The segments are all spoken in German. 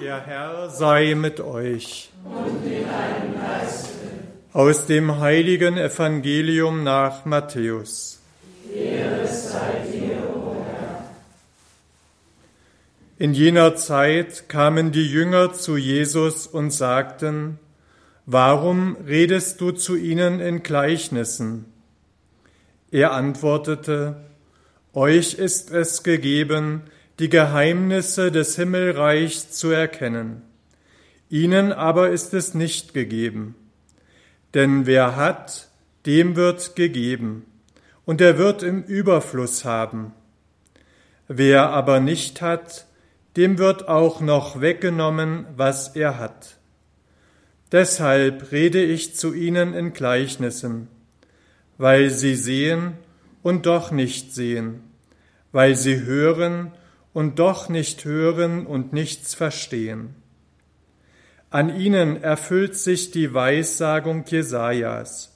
Der Herr sei mit euch. Und mit deinem Geiste. Aus dem heiligen Evangelium nach Matthäus. Ehre sei dir, o Herr. In jener Zeit kamen die Jünger zu Jesus und sagten, Warum redest du zu ihnen in Gleichnissen? Er antwortete, Euch ist es gegeben, die Geheimnisse des Himmelreichs zu erkennen. Ihnen aber ist es nicht gegeben. Denn wer hat, dem wird gegeben, und er wird im Überfluss haben. Wer aber nicht hat, dem wird auch noch weggenommen, was er hat. Deshalb rede ich zu ihnen in Gleichnissen, weil sie sehen und doch nicht sehen, weil sie hören und doch nicht hören und nichts verstehen. An ihnen erfüllt sich die Weissagung Jesajas.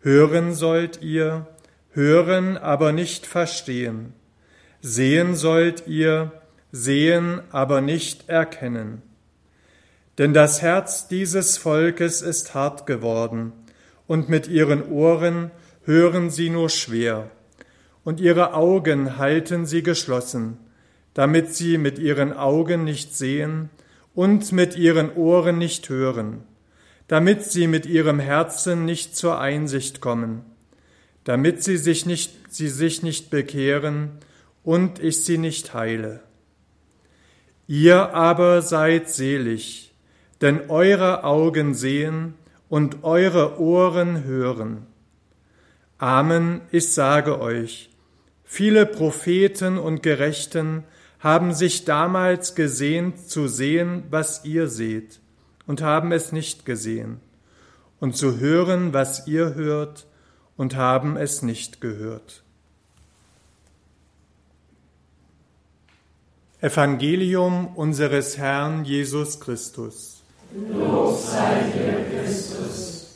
Hören sollt ihr, hören, aber nicht verstehen. Sehen sollt ihr, sehen, aber nicht erkennen. Denn das Herz dieses Volkes ist hart geworden, und mit ihren Ohren hören sie nur schwer, und ihre Augen halten sie geschlossen, damit sie mit ihren Augen nicht sehen und mit ihren Ohren nicht hören, damit sie mit ihrem Herzen nicht zur Einsicht kommen, damit sie sich nicht, sie sich nicht bekehren und ich sie nicht heile. Ihr aber seid selig, denn eure Augen sehen und eure Ohren hören. Amen, ich sage euch, viele Propheten und Gerechten haben sich damals gesehnt zu sehen, was ihr seht, und haben es nicht gesehen, und zu hören, was ihr hört, und haben es nicht gehört. Evangelium unseres Herrn Jesus Christus. Lob sei dir, Christus.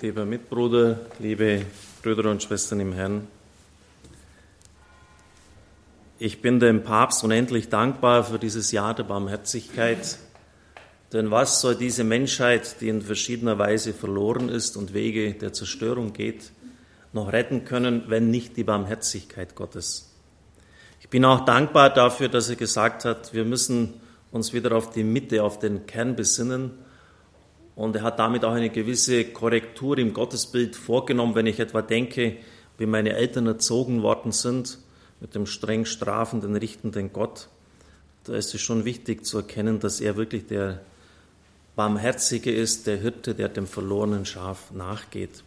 Lieber Mitbruder, liebe Brüder und Schwestern im Herrn, ich bin dem Papst unendlich dankbar für dieses Jahr der Barmherzigkeit. Denn was soll diese Menschheit, die in verschiedener Weise verloren ist und Wege der Zerstörung geht, noch retten können, wenn nicht die Barmherzigkeit Gottes? Ich bin auch dankbar dafür, dass er gesagt hat, wir müssen uns wieder auf die Mitte, auf den Kern besinnen. Und er hat damit auch eine gewisse Korrektur im Gottesbild vorgenommen, wenn ich etwa denke, wie meine Eltern erzogen worden sind mit dem streng strafenden, richtenden Gott, da ist es schon wichtig zu erkennen, dass er wirklich der Barmherzige ist, der Hirte, der dem verlorenen Schaf nachgeht.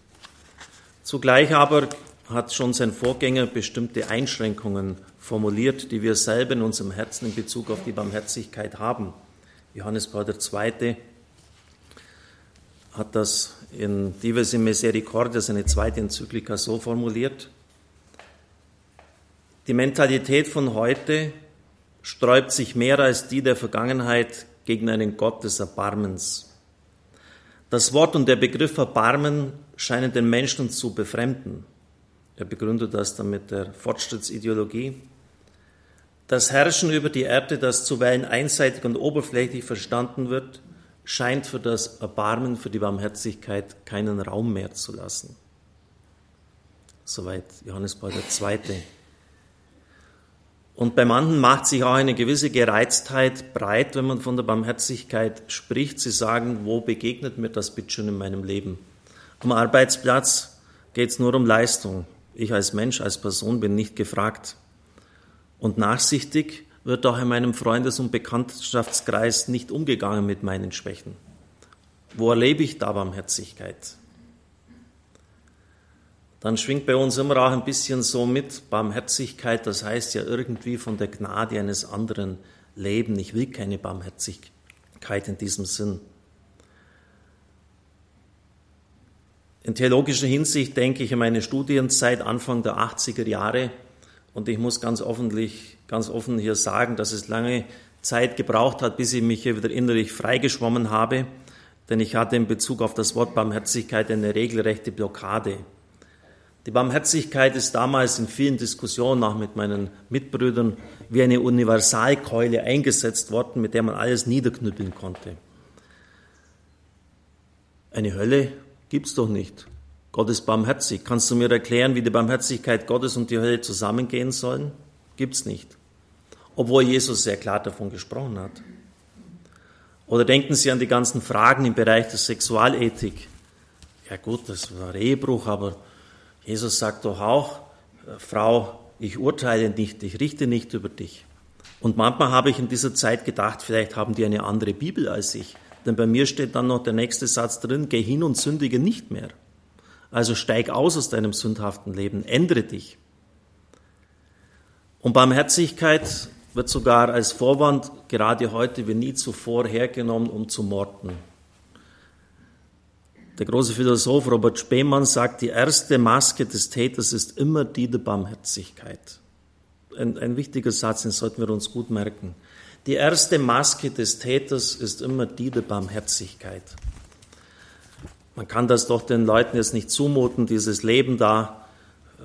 Zugleich aber hat schon sein Vorgänger bestimmte Einschränkungen formuliert, die wir selber in unserem Herzen in Bezug auf die Barmherzigkeit haben. Johannes Paul II. hat das in Diverse Misericordia, seine zweite Enzyklika, so formuliert. Die Mentalität von heute sträubt sich mehr als die der Vergangenheit gegen einen Gott des Erbarmens. Das Wort und der Begriff Erbarmen scheinen den Menschen zu befremden. Er begründet das dann mit der Fortschrittsideologie. Das Herrschen über die Erde, das zuweilen einseitig und oberflächlich verstanden wird, scheint für das Erbarmen, für die Barmherzigkeit keinen Raum mehr zu lassen. Soweit Johannes Paul II. Und bei manchen macht sich auch eine gewisse Gereiztheit breit, wenn man von der Barmherzigkeit spricht. Sie sagen, wo begegnet mir das bitte schon in meinem Leben? Am Arbeitsplatz geht es nur um Leistung. Ich als Mensch, als Person bin nicht gefragt. Und nachsichtig wird auch in meinem Freundes- und Bekanntschaftskreis nicht umgegangen mit meinen Schwächen. Wo erlebe ich da Barmherzigkeit? Dann schwingt bei uns immer auch ein bisschen so mit Barmherzigkeit, das heißt ja irgendwie von der Gnade eines anderen leben. Ich will keine Barmherzigkeit in diesem Sinn. In theologischer Hinsicht denke ich an meine Studienzeit Anfang der 80er Jahre und ich muss ganz, offentlich, ganz offen hier sagen, dass es lange Zeit gebraucht hat, bis ich mich hier wieder innerlich freigeschwommen habe, denn ich hatte in Bezug auf das Wort Barmherzigkeit eine regelrechte Blockade. Die Barmherzigkeit ist damals in vielen Diskussionen, auch mit meinen Mitbrüdern, wie eine Universalkeule eingesetzt worden, mit der man alles niederknüppeln konnte. Eine Hölle gibt's doch nicht. Gott ist barmherzig. Kannst du mir erklären, wie die Barmherzigkeit Gottes und die Hölle zusammengehen sollen? Gibt's nicht. Obwohl Jesus sehr klar davon gesprochen hat. Oder denken Sie an die ganzen Fragen im Bereich der Sexualethik. Ja gut, das war Ehebruch, aber Jesus sagt doch auch, äh, Frau, ich urteile nicht, ich richte nicht über dich. Und manchmal habe ich in dieser Zeit gedacht, vielleicht haben die eine andere Bibel als ich. Denn bei mir steht dann noch der nächste Satz drin, geh hin und sündige nicht mehr. Also steig aus aus deinem sündhaften Leben, ändere dich. Und Barmherzigkeit wird sogar als Vorwand gerade heute wie nie zuvor hergenommen, um zu morden. Der große Philosoph Robert Spemann sagt, die erste Maske des Täters ist immer die der Barmherzigkeit. Ein, ein wichtiger Satz, den sollten wir uns gut merken. Die erste Maske des Täters ist immer die der Barmherzigkeit. Man kann das doch den Leuten jetzt nicht zumuten, dieses Leben da, äh,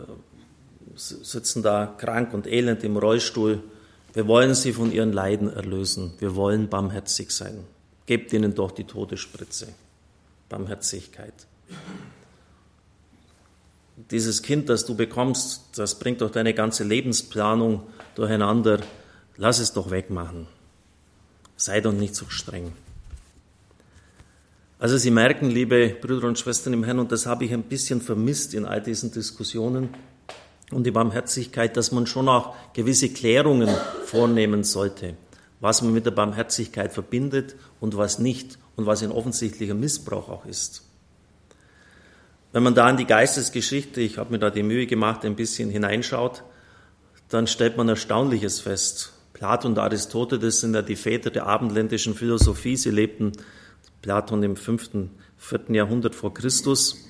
sitzen da krank und elend im Rollstuhl. Wir wollen sie von ihren Leiden erlösen. Wir wollen barmherzig sein. Gebt ihnen doch die Todesspritze. Barmherzigkeit. Dieses Kind, das du bekommst, das bringt doch deine ganze Lebensplanung durcheinander. Lass es doch wegmachen. Sei doch nicht so streng. Also Sie merken, liebe Brüder und Schwestern im Herrn, und das habe ich ein bisschen vermisst in all diesen Diskussionen und die Barmherzigkeit, dass man schon auch gewisse Klärungen vornehmen sollte, was man mit der Barmherzigkeit verbindet und was nicht und was ein offensichtlicher Missbrauch auch ist. Wenn man da in die Geistesgeschichte, ich habe mir da die Mühe gemacht, ein bisschen hineinschaut, dann stellt man Erstaunliches fest. Platon und Aristoteles sind ja die Väter der abendländischen Philosophie. Sie lebten Platon im fünften, vierten Jahrhundert vor Christus.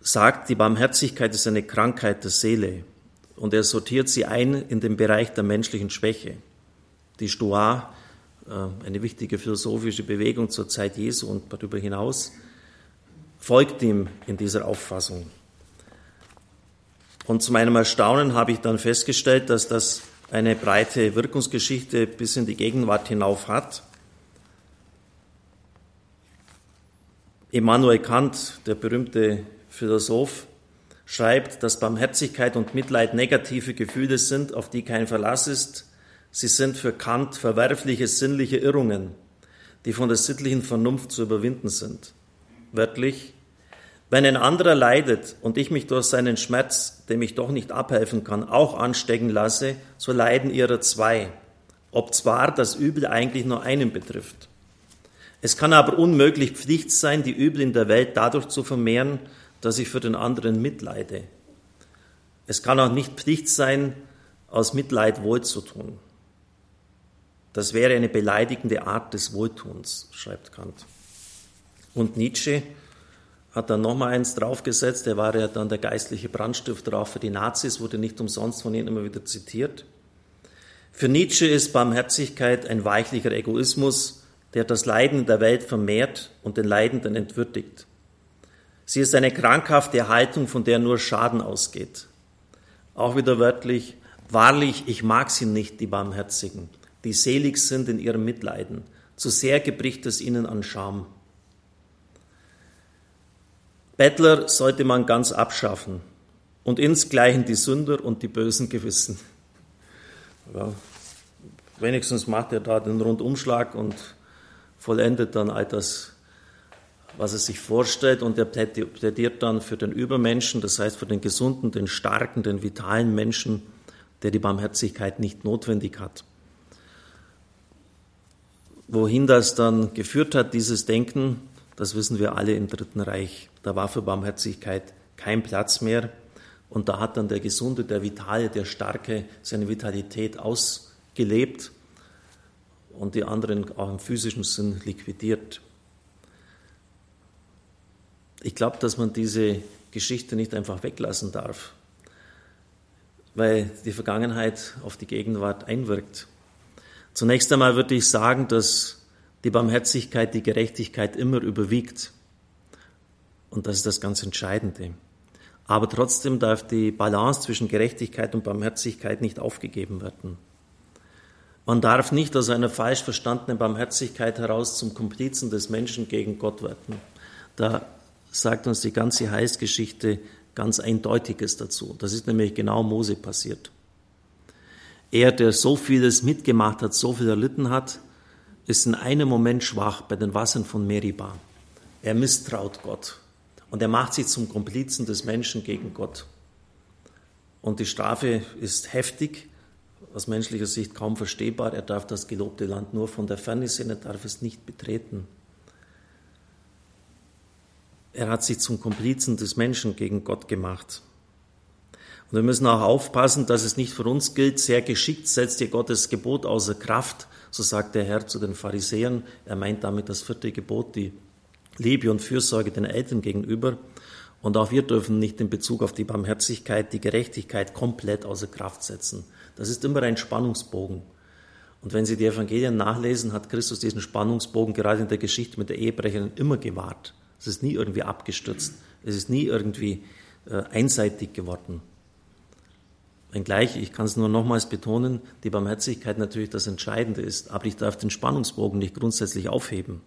Sagt, die Barmherzigkeit ist eine Krankheit der Seele. Und er sortiert sie ein in den Bereich der menschlichen Schwäche. Die Stoa eine wichtige philosophische Bewegung zur Zeit Jesu und darüber hinaus, folgt ihm in dieser Auffassung. Und zu meinem Erstaunen habe ich dann festgestellt, dass das eine breite Wirkungsgeschichte bis in die Gegenwart hinauf hat. Immanuel Kant, der berühmte Philosoph, schreibt, dass Barmherzigkeit und Mitleid negative Gefühle sind, auf die kein Verlass ist, Sie sind für Kant verwerfliche sinnliche Irrungen, die von der sittlichen Vernunft zu überwinden sind. Wörtlich, wenn ein anderer leidet und ich mich durch seinen Schmerz, dem ich doch nicht abhelfen kann, auch anstecken lasse, so leiden ihrer zwei, ob zwar das Übel eigentlich nur einen betrifft. Es kann aber unmöglich Pflicht sein, die Übel in der Welt dadurch zu vermehren, dass ich für den anderen mitleide. Es kann auch nicht Pflicht sein, aus Mitleid wohl zu tun. Das wäre eine beleidigende Art des Wohltuns, schreibt Kant. Und Nietzsche hat dann nochmal eins draufgesetzt, er war ja dann der geistliche Brandstifter auch für die Nazis, wurde nicht umsonst von ihnen immer wieder zitiert. Für Nietzsche ist Barmherzigkeit ein weichlicher Egoismus, der das Leiden der Welt vermehrt und den Leidenden entwürdigt. Sie ist eine krankhafte Haltung, von der nur Schaden ausgeht. Auch wieder wörtlich, wahrlich, ich mag sie nicht, die Barmherzigen die selig sind in ihrem Mitleiden. Zu sehr gebricht es ihnen an Scham. Bettler sollte man ganz abschaffen und insgleichen die Sünder und die bösen Gewissen. Ja, wenigstens macht er da den Rundumschlag und vollendet dann all das, was er sich vorstellt und er plädiert dann für den Übermenschen, das heißt für den gesunden, den starken, den vitalen Menschen, der die Barmherzigkeit nicht notwendig hat. Wohin das dann geführt hat, dieses Denken, das wissen wir alle im Dritten Reich. Da war für Barmherzigkeit kein Platz mehr. Und da hat dann der Gesunde, der Vitale, der Starke seine Vitalität ausgelebt und die anderen auch im physischen Sinn liquidiert. Ich glaube, dass man diese Geschichte nicht einfach weglassen darf, weil die Vergangenheit auf die Gegenwart einwirkt. Zunächst einmal würde ich sagen, dass die Barmherzigkeit die Gerechtigkeit immer überwiegt. Und das ist das ganz Entscheidende. Aber trotzdem darf die Balance zwischen Gerechtigkeit und Barmherzigkeit nicht aufgegeben werden. Man darf nicht aus einer falsch verstandenen Barmherzigkeit heraus zum Komplizen des Menschen gegen Gott werden. Da sagt uns die ganze Heilsgeschichte ganz Eindeutiges dazu. Das ist nämlich genau Mose passiert. Er, der so vieles mitgemacht hat, so viel erlitten hat, ist in einem Moment schwach bei den Wassern von Meribah. Er misstraut Gott und er macht sich zum Komplizen des Menschen gegen Gott. Und die Strafe ist heftig, aus menschlicher Sicht kaum verstehbar. Er darf das gelobte Land nur von der Ferne sehen, er darf es nicht betreten. Er hat sich zum Komplizen des Menschen gegen Gott gemacht. Und wir müssen auch aufpassen, dass es nicht für uns gilt, sehr geschickt setzt ihr Gottes Gebot außer Kraft, so sagt der Herr zu den Pharisäern. Er meint damit das vierte Gebot, die Liebe und Fürsorge den Eltern gegenüber. Und auch wir dürfen nicht in Bezug auf die Barmherzigkeit, die Gerechtigkeit komplett außer Kraft setzen. Das ist immer ein Spannungsbogen. Und wenn Sie die Evangelien nachlesen, hat Christus diesen Spannungsbogen gerade in der Geschichte mit der Ehebrecherin immer gewahrt. Es ist nie irgendwie abgestürzt. Es ist nie irgendwie äh, einseitig geworden. Wenngleich, ich kann es nur nochmals betonen, die Barmherzigkeit natürlich das Entscheidende ist, aber ich darf den Spannungsbogen nicht grundsätzlich aufheben.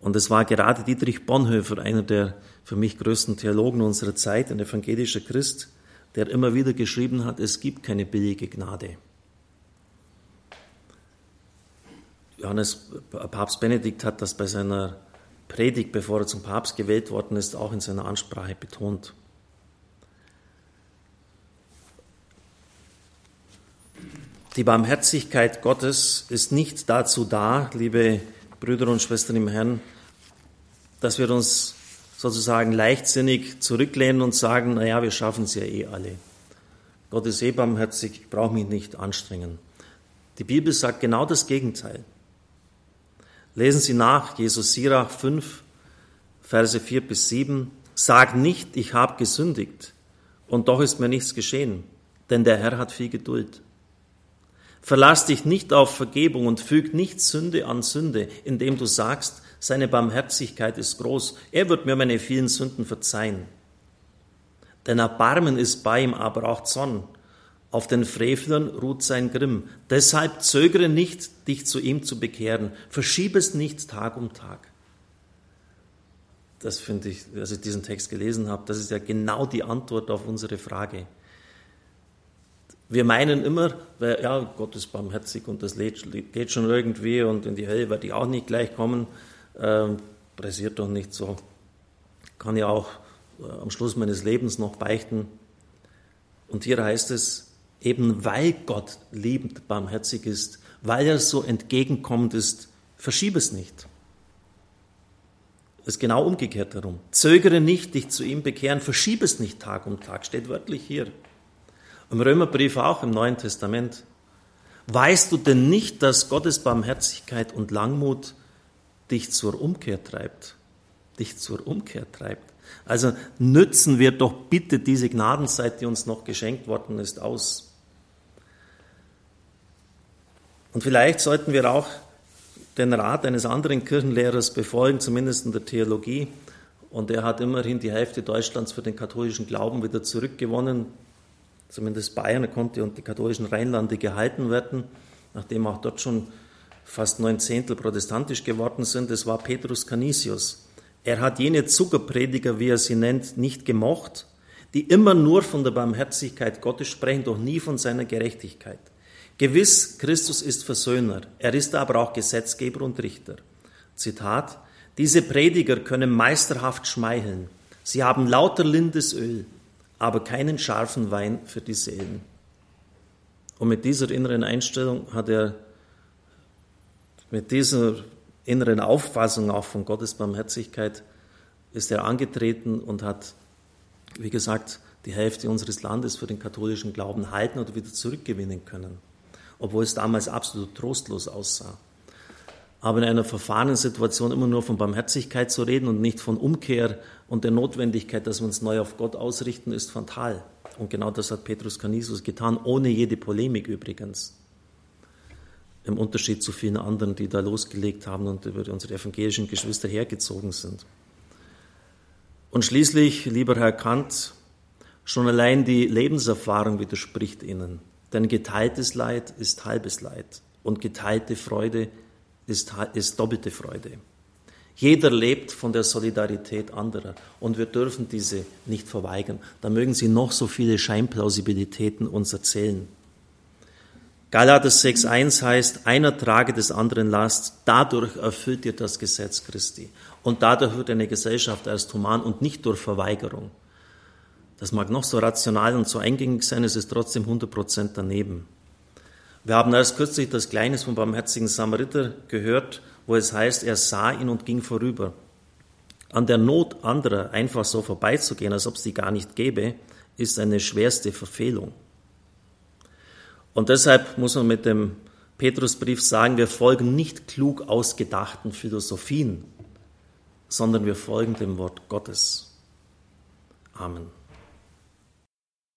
Und es war gerade Dietrich Bonhoeffer, einer der für mich größten Theologen unserer Zeit, ein evangelischer Christ, der immer wieder geschrieben hat, es gibt keine billige Gnade. Johannes Papst Benedikt hat das bei seiner Predigt, bevor er zum Papst gewählt worden ist, auch in seiner Ansprache betont. Die Barmherzigkeit Gottes ist nicht dazu da, liebe Brüder und Schwestern im Herrn, dass wir uns sozusagen leichtsinnig zurücklehnen und sagen, naja, wir schaffen es ja eh alle. Gott ist eh barmherzig, ich brauche mich nicht anstrengen. Die Bibel sagt genau das Gegenteil. Lesen Sie nach, Jesus Sirach 5, Verse 4 bis 7. Sag nicht, ich habe gesündigt, und doch ist mir nichts geschehen, denn der Herr hat viel Geduld. Verlass dich nicht auf Vergebung und füg nicht Sünde an Sünde, indem du sagst, seine Barmherzigkeit ist groß, er wird mir meine vielen Sünden verzeihen. Denn Erbarmen ist bei ihm, aber auch Zorn. Auf den Frevlern ruht sein Grimm. Deshalb zögere nicht, dich zu ihm zu bekehren. Verschiebe es nicht Tag um Tag. Das finde ich, als ich diesen Text gelesen habe, das ist ja genau die Antwort auf unsere Frage. Wir meinen immer, ja, Gott ist barmherzig und das geht schon irgendwie und in die Hölle werde ich auch nicht gleich kommen. Ähm, pressiert doch nicht so. Kann ja auch äh, am Schluss meines Lebens noch beichten. Und hier heißt es, eben weil Gott liebend barmherzig ist, weil er so entgegenkommend ist, verschiebe es nicht. Es ist genau umgekehrt darum. Zögere nicht, dich zu ihm bekehren, verschiebe es nicht Tag um Tag, steht wörtlich hier. Im Römerbrief auch im Neuen Testament. Weißt du denn nicht, dass Gottes Barmherzigkeit und Langmut dich zur Umkehr treibt? Dich zur Umkehr treibt. Also nützen wir doch bitte diese Gnadenzeit, die uns noch geschenkt worden ist, aus. Und vielleicht sollten wir auch den Rat eines anderen Kirchenlehrers befolgen, zumindest in der Theologie. Und er hat immerhin die Hälfte Deutschlands für den katholischen Glauben wieder zurückgewonnen zumindest Bayern konnte und die katholischen Rheinlande gehalten werden, nachdem auch dort schon fast neun Zehntel protestantisch geworden sind. Es war Petrus Canisius. Er hat jene Zuckerprediger, wie er sie nennt, nicht gemocht, die immer nur von der Barmherzigkeit Gottes sprechen, doch nie von seiner Gerechtigkeit. Gewiss, Christus ist Versöhner, er ist aber auch Gesetzgeber und Richter. Zitat, diese Prediger können meisterhaft schmeicheln. Sie haben lauter lindes Öl, aber keinen scharfen Wein für die Seelen. Und mit dieser inneren Einstellung hat er, mit dieser inneren Auffassung auch von Gottes Barmherzigkeit, ist er angetreten und hat, wie gesagt, die Hälfte unseres Landes für den katholischen Glauben halten oder wieder zurückgewinnen können, obwohl es damals absolut trostlos aussah. Aber in einer verfahrenen Situation immer nur von Barmherzigkeit zu reden und nicht von Umkehr und der Notwendigkeit, dass wir uns neu auf Gott ausrichten, ist fatal. Und genau das hat Petrus Canisius getan, ohne jede Polemik übrigens. Im Unterschied zu vielen anderen, die da losgelegt haben und über unsere evangelischen Geschwister hergezogen sind. Und schließlich, lieber Herr Kant, schon allein die Lebenserfahrung widerspricht ihnen. Denn geteiltes Leid ist halbes Leid und geteilte Freude ist, ist doppelte Freude. Jeder lebt von der Solidarität anderer und wir dürfen diese nicht verweigern. Da mögen Sie noch so viele Scheinplausibilitäten uns erzählen. Galater 6.1 heißt, einer trage des anderen Last, dadurch erfüllt ihr das Gesetz Christi. Und dadurch wird eine Gesellschaft erst human und nicht durch Verweigerung. Das mag noch so rational und so eingängig sein, es ist trotzdem 100% daneben. Wir haben erst kürzlich das Gleichnis vom barmherzigen Samariter gehört, wo es heißt, er sah ihn und ging vorüber. An der Not anderer einfach so vorbeizugehen, als ob es die gar nicht gäbe, ist eine schwerste Verfehlung. Und deshalb muss man mit dem Petrusbrief sagen, wir folgen nicht klug ausgedachten Philosophien, sondern wir folgen dem Wort Gottes. Amen.